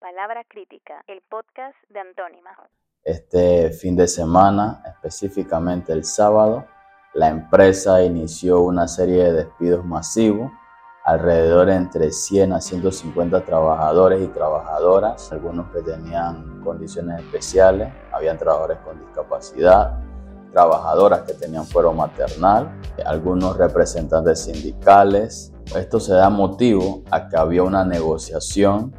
Palabra Crítica, el podcast de Antónima. Este fin de semana, específicamente el sábado, la empresa inició una serie de despidos masivos, alrededor entre 100 a 150 trabajadores y trabajadoras, algunos que tenían condiciones especiales, habían trabajadores con discapacidad, trabajadoras que tenían fuero maternal, algunos representantes sindicales. Esto se da motivo a que había una negociación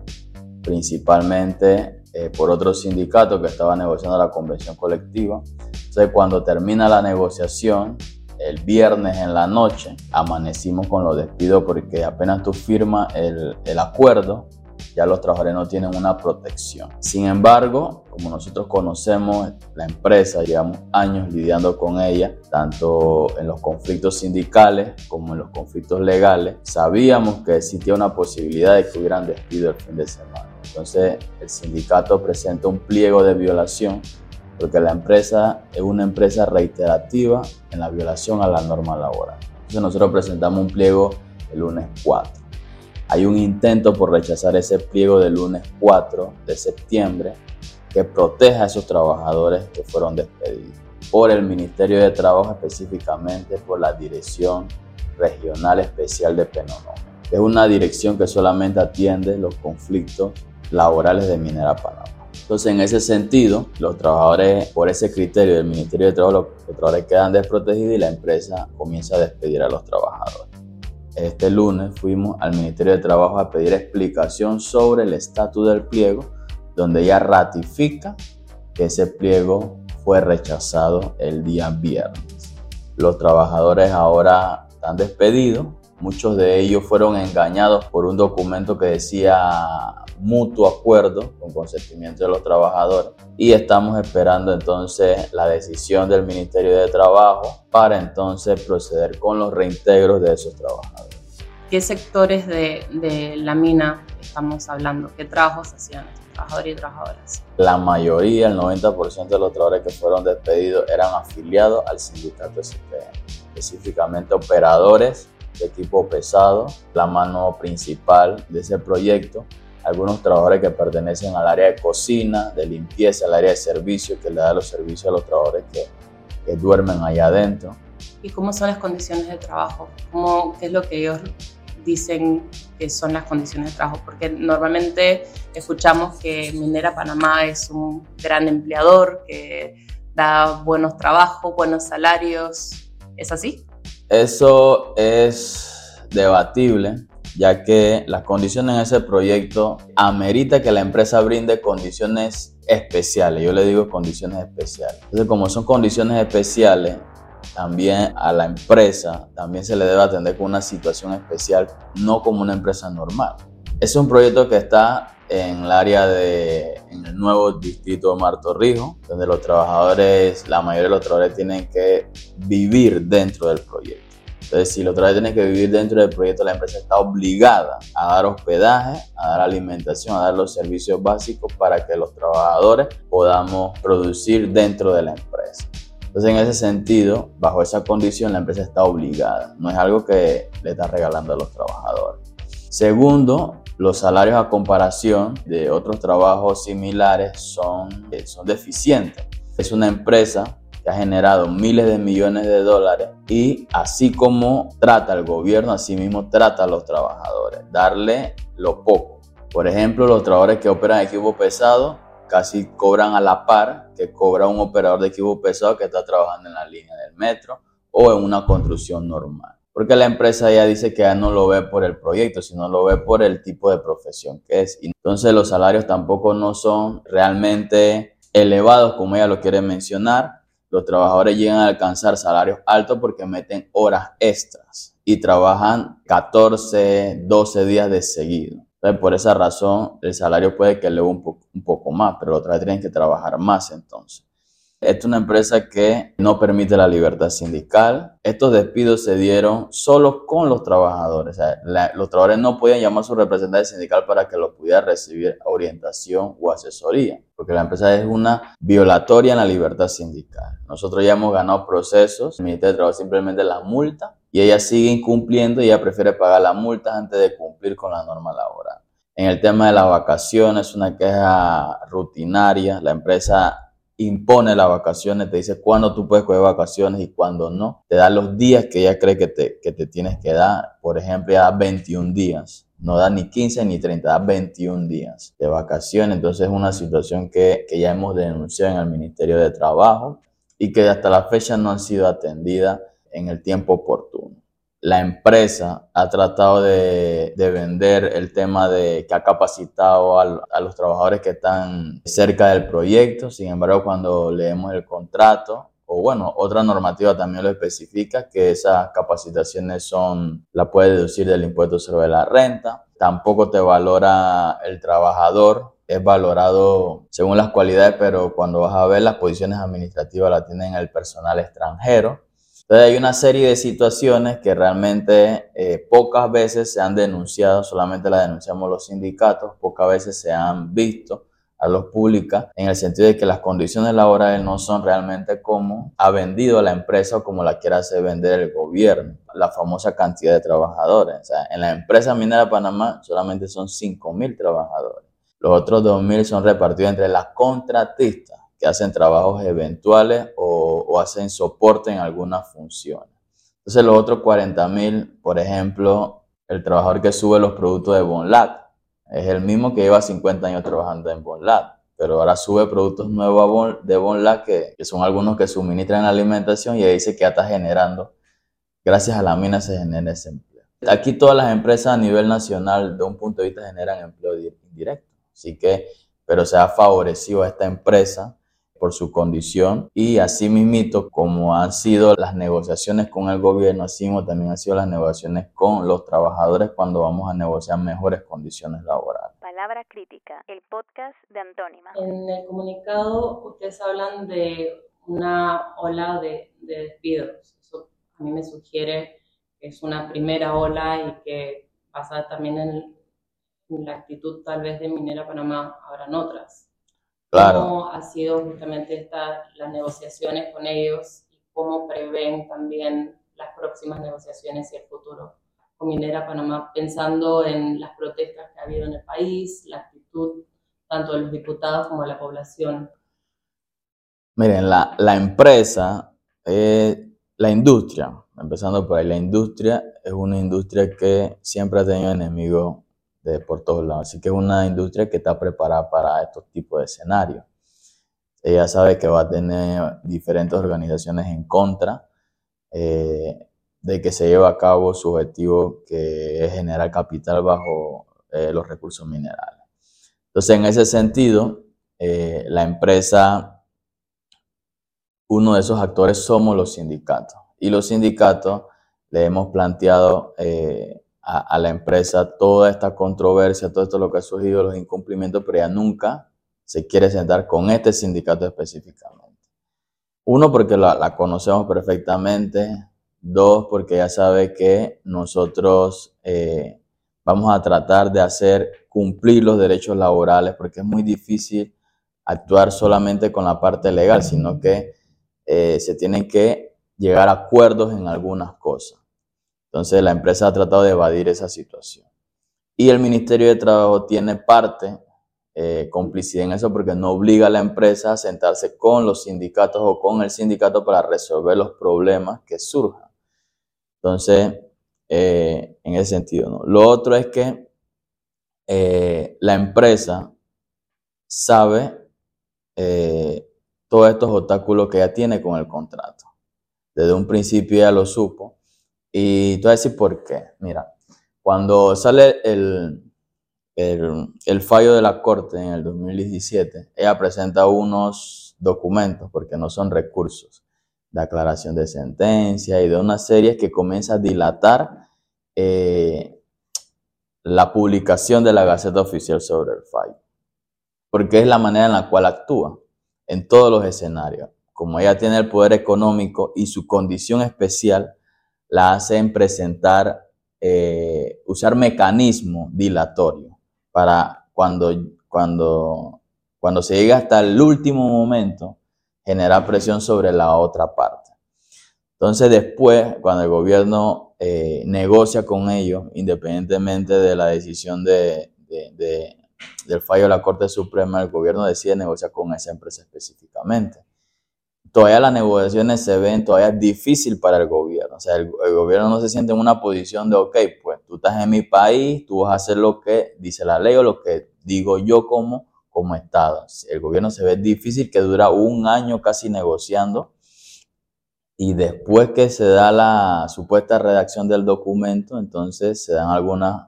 principalmente eh, por otro sindicato que estaba negociando la convención colectiva. Entonces cuando termina la negociación, el viernes en la noche, amanecimos con los despidos porque apenas tú firmas el, el acuerdo, ya los trabajadores no tienen una protección. Sin embargo, como nosotros conocemos la empresa, llevamos años lidiando con ella, tanto en los conflictos sindicales como en los conflictos legales, sabíamos que existía una posibilidad de que hubieran despido el fin de semana. Entonces, el sindicato presenta un pliego de violación porque la empresa es una empresa reiterativa en la violación a la norma laboral. Entonces, nosotros presentamos un pliego el lunes 4. Hay un intento por rechazar ese pliego del lunes 4 de septiembre que proteja a esos trabajadores que fueron despedidos por el Ministerio de Trabajo, específicamente por la Dirección Regional Especial de Penonoma. Es una dirección que solamente atiende los conflictos laborales de Minera Panamá. Entonces, en ese sentido, los trabajadores, por ese criterio del Ministerio de Trabajo, los trabajadores quedan desprotegidos y la empresa comienza a despedir a los trabajadores este lunes fuimos al Ministerio de Trabajo a pedir explicación sobre el estatus del pliego, donde ella ratifica que ese pliego fue rechazado el día viernes. Los trabajadores ahora están despedidos, muchos de ellos fueron engañados por un documento que decía mutuo acuerdo con consentimiento de los trabajadores y estamos esperando entonces la decisión del Ministerio de Trabajo para entonces proceder con los reintegros de esos trabajadores. ¿Qué sectores de, la mina estamos hablando? ¿Qué trabajos hacían estos trabajadores y trabajadoras? La mayoría, el 90% de los trabajadores que fueron despedidos eran afiliados al sindicato STM, específicamente operadores de equipo pesado, la mano principal de ese proyecto algunos trabajadores que pertenecen al área de cocina, de limpieza, al área de servicio, que le da los servicios a los trabajadores que, que duermen allá adentro. ¿Y cómo son las condiciones de trabajo? ¿Cómo, ¿Qué es lo que ellos dicen que son las condiciones de trabajo? Porque normalmente escuchamos que Minera Panamá es un gran empleador, que da buenos trabajos, buenos salarios. ¿Es así? Eso es debatible ya que las condiciones en ese proyecto amerita que la empresa brinde condiciones especiales. Yo le digo condiciones especiales. Entonces, como son condiciones especiales, también a la empresa también se le debe atender con una situación especial, no como una empresa normal. Es un proyecto que está en el área de, en el nuevo distrito de Martorrijo, donde los trabajadores, la mayoría de los trabajadores tienen que vivir dentro del proyecto. Entonces, si los trabajadores tienen que vivir dentro del proyecto, la empresa está obligada a dar hospedaje, a dar alimentación, a dar los servicios básicos para que los trabajadores podamos producir dentro de la empresa. Entonces, en ese sentido, bajo esa condición, la empresa está obligada. No es algo que le está regalando a los trabajadores. Segundo, los salarios a comparación de otros trabajos similares son, son deficientes. Es una empresa que ha generado miles de millones de dólares y así como trata el gobierno, así mismo trata a los trabajadores, darle lo poco. Por ejemplo, los trabajadores que operan equipo pesado casi cobran a la par que cobra un operador de equipo pesado que está trabajando en la línea del metro o en una construcción normal. Porque la empresa ya dice que ya no lo ve por el proyecto, sino lo ve por el tipo de profesión que es. Entonces los salarios tampoco no son realmente elevados como ella lo quiere mencionar, los trabajadores llegan a alcanzar salarios altos porque meten horas extras y trabajan 14, 12 días de seguido. Entonces, por esa razón, el salario puede que le un, un poco más, pero los trabajadores tienen que trabajar más entonces. Esta es una empresa que no permite la libertad sindical. Estos despidos se dieron solo con los trabajadores. O sea, los trabajadores no podían llamar a su representante sindical para que los pudiera recibir orientación o asesoría, porque la empresa es una violatoria en la libertad sindical. Nosotros ya hemos ganado procesos, el Ministerio de Trabajo simplemente la multa y ella sigue incumpliendo y ella prefiere pagar la multa antes de cumplir con la norma laboral. En el tema de las vacaciones, una queja rutinaria. La empresa impone las vacaciones, te dice cuándo tú puedes coger vacaciones y cuándo no. Te da los días que ella cree que te, que te tienes que dar. Por ejemplo, ya da 21 días. No da ni 15 ni 30, da 21 días de vacaciones. Entonces es una situación que, que ya hemos denunciado en el Ministerio de Trabajo y que hasta la fecha no han sido atendidas en el tiempo oportuno la empresa ha tratado de, vender el tema de que ha capacitado a, los trabajadores que están cerca del proyecto. Sin embargo, cuando leemos el contrato, o bueno, otra normativa también lo especifica, que esas capacitaciones son, la puede deducir del impuesto sobre la renta. Tampoco te valora el trabajador, es valorado según las cualidades, pero cuando vas a ver las posiciones administrativas la tienen el personal extranjero entonces hay una serie de situaciones que realmente eh, pocas veces se han denunciado, solamente las denunciamos los sindicatos, pocas veces se han visto a los públicas en el sentido de que las condiciones laborales no son realmente como ha vendido la empresa o como la quiere hacer vender el gobierno, la famosa cantidad de trabajadores. O sea, en la empresa minera de Panamá solamente son 5.000 trabajadores. Los otros 2.000 son repartidos entre las contratistas que hacen trabajos eventuales o, hacen soporte en algunas funciones. Entonces los otros 40 mil, por ejemplo, el trabajador que sube los productos de Bonlat, es el mismo que lleva 50 años trabajando en Bonlat, pero ahora sube productos nuevos de Bonlat que, que son algunos que suministran alimentación y ahí dice que ya está generando, gracias a la mina se genera ese empleo. Aquí todas las empresas a nivel nacional, de un punto de vista, generan empleo indirecto, así que, pero se ha favorecido a esta empresa por su condición y así mismito como han sido las negociaciones con el gobierno, así como también han sido las negociaciones con los trabajadores cuando vamos a negociar mejores condiciones laborales. Palabra crítica, el podcast de Antónima. En el comunicado ustedes hablan de una ola de, despidos. Eso a mí me sugiere que es una primera ola y que basada también en, en la actitud tal vez de Minera Panamá habrán otras. Claro. ¿Cómo ha sido justamente esta, las negociaciones con ellos y cómo prevén también las próximas negociaciones y el futuro con Minera Panamá, pensando en las protestas que ha habido en el país, la actitud tanto de los diputados como de la población? Miren, la, la empresa, eh, la industria, empezando por ahí, la industria es una industria que siempre ha tenido enemigos de por todos lados. Así que es una industria que está preparada para estos tipos de escenarios. Ella sabe que va a tener diferentes organizaciones en contra eh, de que se lleve a cabo su objetivo que es generar capital bajo eh, los recursos minerales. Entonces, en ese sentido, eh, la empresa, uno de esos actores somos los sindicatos. Y los sindicatos le hemos planteado a, la empresa toda esta controversia, todo esto lo que ha surgido, los incumplimientos, pero ella nunca se quiere sentar con este sindicato específicamente. Uno, porque la, conocemos perfectamente. Dos, porque ella sabe que nosotros eh, vamos a tratar de hacer cumplir los derechos laborales, porque es muy difícil actuar solamente con la parte legal, sino que eh, se tienen que llegar a acuerdos en algunas cosas. Entonces la empresa ha tratado de evadir esa situación. Y el Ministerio de Trabajo tiene parte eh, complicidad en eso porque no obliga a la empresa a sentarse con los sindicatos o con el sindicato para resolver los problemas que surjan. Entonces, eh, en ese sentido, ¿no? Lo otro es que eh, la empresa sabe todos estos obstáculos que ya tiene con el contrato. Desde un principio ya lo supo y tú vas a decir por qué. Mira, cuando sale el, el, fallo de la Corte en el 2017, ella presenta unos documentos, porque no son recursos, de aclaración de sentencia y de una serie que comienza a dilatar eh, la publicación de la Gaceta Oficial sobre el fallo. Porque es la manera en la cual actúa en todos los escenarios. Como ella tiene el poder económico y su condición especial, la hacen presentar, eh, usar mecanismo dilatorio para cuando, cuando, cuando se llega hasta el último momento, generar presión sobre la otra parte. Entonces después, cuando el gobierno eh, negocia con ellos, independientemente de la decisión de, del fallo de la Corte Suprema, el gobierno decide negociar con esa empresa específicamente. Todavía las negociaciones se ven todavía difícil para el gobierno. O sea, el, gobierno no se siente en una posición de, ok, pues tú estás en mi país, tú vas a hacer lo que dice la ley o lo que digo yo como, como Estado. El gobierno se ve difícil, que dura un año casi negociando y después que se da la supuesta redacción del documento, entonces se dan algunas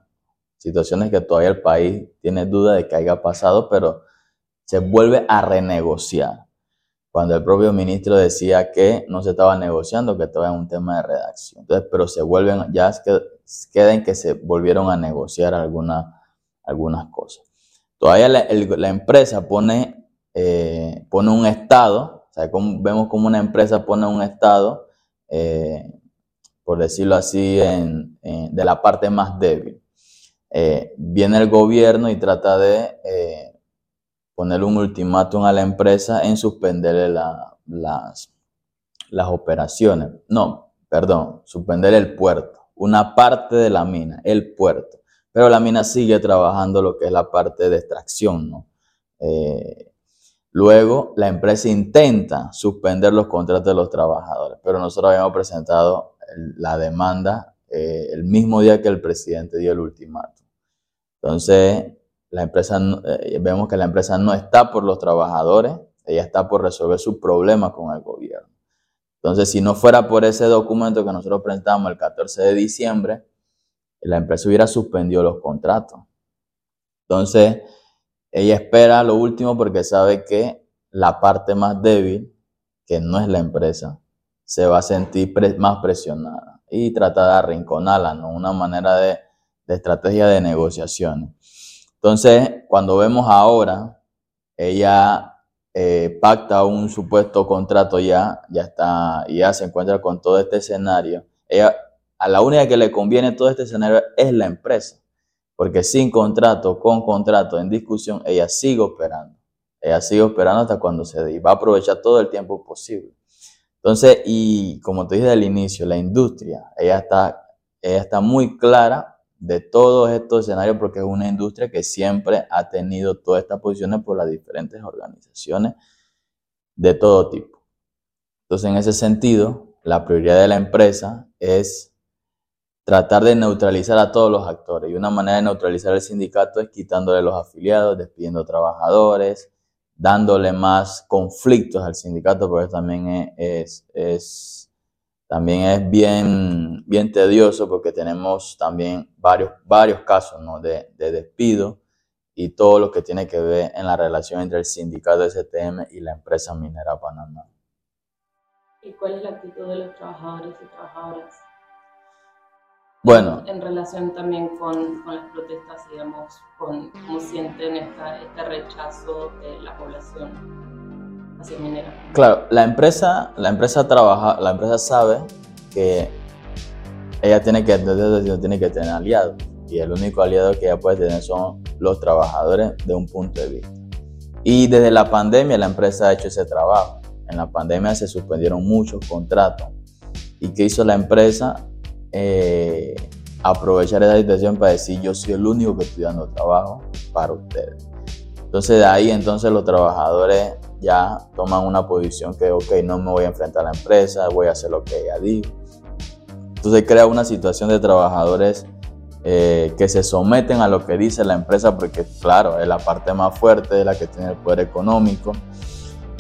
situaciones que todavía el país tiene duda de que haya pasado, pero se vuelve a renegociar. Cuando el propio ministro decía que no se estaba negociando, que estaba en un tema de redacción. Entonces, pero se vuelven, ya es que queden que se volvieron a negociar algunas algunas cosas. Todavía la, empresa pone, eh, pone un estado o sea, vemos como una empresa pone un estado, eh, por decirlo así, en, de la parte más débil. Eh, viene el gobierno y trata de poner un ultimátum a la empresa en suspenderle las, las operaciones. No, perdón, suspender el puerto, una parte de la mina, el puerto. Pero la mina sigue trabajando lo que es la parte de extracción, ¿no? Luego, la empresa intenta suspender los contratos de los trabajadores, pero nosotros habíamos presentado la demanda eh, el mismo día que el presidente dio el ultimátum. Entonces, la empresa, eh, vemos que la empresa no está por los trabajadores, ella está por resolver sus problemas con el gobierno. Entonces, si no fuera por ese documento que nosotros presentamos el 14 de diciembre, la empresa hubiera suspendido los contratos. Entonces, ella espera lo último porque sabe que la parte más débil, que no es la empresa, se va a sentir más presionada y trata de arrinconarla, ¿no? Una manera de, estrategia de negociaciones. Entonces, cuando vemos ahora, ella eh, pacta un supuesto contrato ya, ya está, ya se encuentra con todo este escenario. Ella, a la única que le conviene todo este escenario es la empresa porque sin contrato, con contrato en discusión, ella sigue operando. Ella sigue operando hasta cuando se dé y va a aprovechar todo el tiempo posible. Entonces, y como te dije al inicio, la industria, ella está, ella está muy clara de todos estos escenarios porque es una industria que siempre ha tenido todas estas posiciones por las diferentes organizaciones de todo tipo. Entonces, en ese sentido, la prioridad de la empresa es tratar de neutralizar a todos los actores. Y una manera de neutralizar el sindicato es quitándole los afiliados, despidiendo trabajadores, dándole más conflictos al sindicato, porque también es, es, también es bien, bien tedioso porque tenemos también varios, varios casos ¿no? de, de despido y todo lo que tiene que ver en la relación entre el sindicato STM y la empresa minera Panamá. ¿Y cuál es la actitud de los trabajadores y trabajadoras? Bueno. En relación también con, con las protestas, digamos, con cómo sienten esta, este rechazo de la población Claro, la empresa, la empresa trabaja, la empresa sabe que ella tiene que, tiene que tener aliados y el único aliado que ella puede tener son los trabajadores de un punto de vista. Y desde la pandemia la empresa ha hecho ese trabajo. En la pandemia se suspendieron muchos contratos. ¿Y qué hizo la empresa? Eh, aprovechar esa situación para decir yo soy el único que estoy dando trabajo para ustedes. Entonces de ahí entonces los trabajadores ya toman una posición que, ok, no me voy a enfrentar a la empresa, voy a hacer lo que ella diga. Entonces crea una situación de trabajadores eh, que se someten a lo que dice la empresa porque, claro, es la parte más fuerte, de la que tiene el poder económico.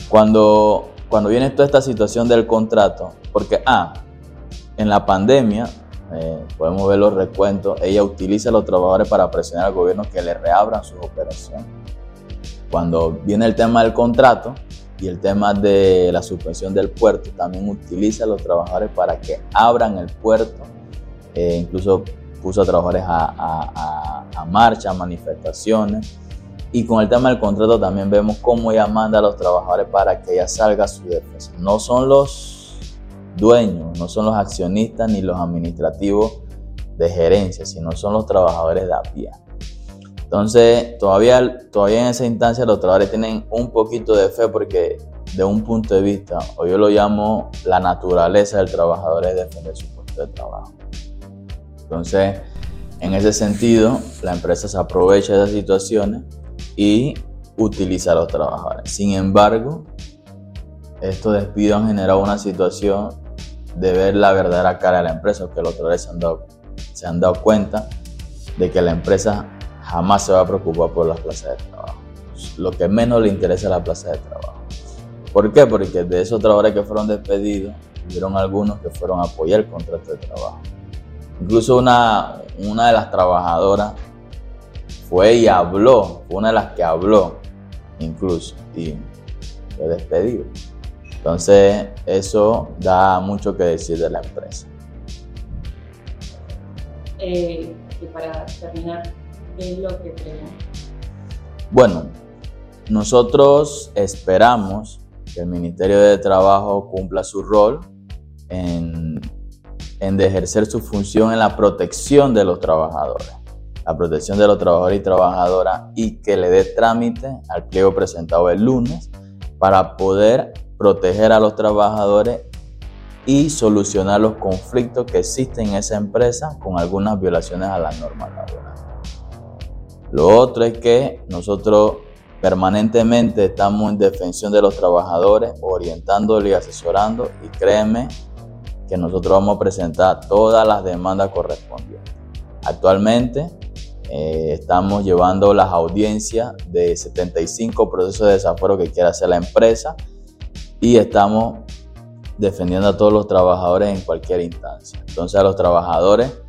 Cuando, cuando viene toda esta situación del contrato, porque, ah, en la pandemia eh, podemos ver los recuentos, ella utiliza a los trabajadores para presionar al gobierno que le reabran sus operaciones. Cuando viene el tema del contrato y el tema de la suspensión del puerto, también utiliza a los trabajadores para que abran el puerto. Eh, incluso puso a trabajadores a, a, marcha, a manifestaciones. Y con el tema del contrato también vemos cómo ella manda a los trabajadores para que ella salga a su defensa. No son los dueños, no son los accionistas ni los administrativos de gerencia, sino son los trabajadores de a pie. Entonces, todavía, todavía en esa instancia los trabajadores tienen un poquito de fe porque de un punto de vista, o yo lo llamo la naturaleza del trabajador es defender su puesto de trabajo. Entonces, En ese sentido, la empresa se aprovecha de esas situaciones y utiliza a los trabajadores. Sin embargo, estos despidos han generado una situación de ver la verdadera cara de la empresa, que los trabajadores se han dado, se han dado cuenta de que la empresa jamás se va a preocupar por las plazas de trabajo. Lo que menos le interesa es la plaza de trabajo. ¿Por qué? Porque de esos trabajadores que fueron despedidos, hubieron algunos que fueron a apoyar el contrato de trabajo. Incluso una, una de las trabajadoras fue y habló, fue una de las que habló incluso y fue despedido. Entonces eso da mucho que decir de la empresa. Eh, y para terminar, ¿qué es lo que creemos? Bueno, nosotros esperamos que el Ministerio de Trabajo cumpla su rol en, en ejercer su función en la protección de los trabajadores, la protección de los trabajadores y trabajadoras y que le dé trámite al pliego presentado el lunes para poder proteger a los trabajadores y solucionar los conflictos que existen en esa empresa con algunas violaciones a la norma laboral. Lo otro es que nosotros Permanentemente estamos en defensión de los trabajadores, orientándole y asesorando y créeme que nosotros vamos a presentar todas las demandas correspondientes. Actualmente eh, estamos llevando las audiencias de 75 procesos de desafuero que quiere hacer la empresa y estamos defendiendo a todos los trabajadores en cualquier instancia. Entonces a los trabajadores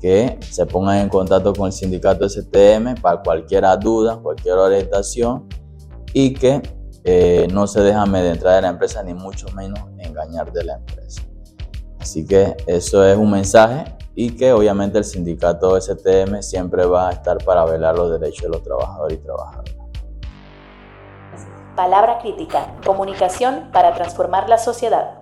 que se pongan en contacto con el sindicato STM para cualquier duda, cualquier orientación y que eh, no se dejan amedrentar de la empresa ni mucho menos engañar de la empresa. Así que eso es un mensaje y que obviamente el sindicato STM siempre va a estar para velar los derechos de los trabajadores y trabajadoras. Palabra crítica, comunicación para transformar la sociedad.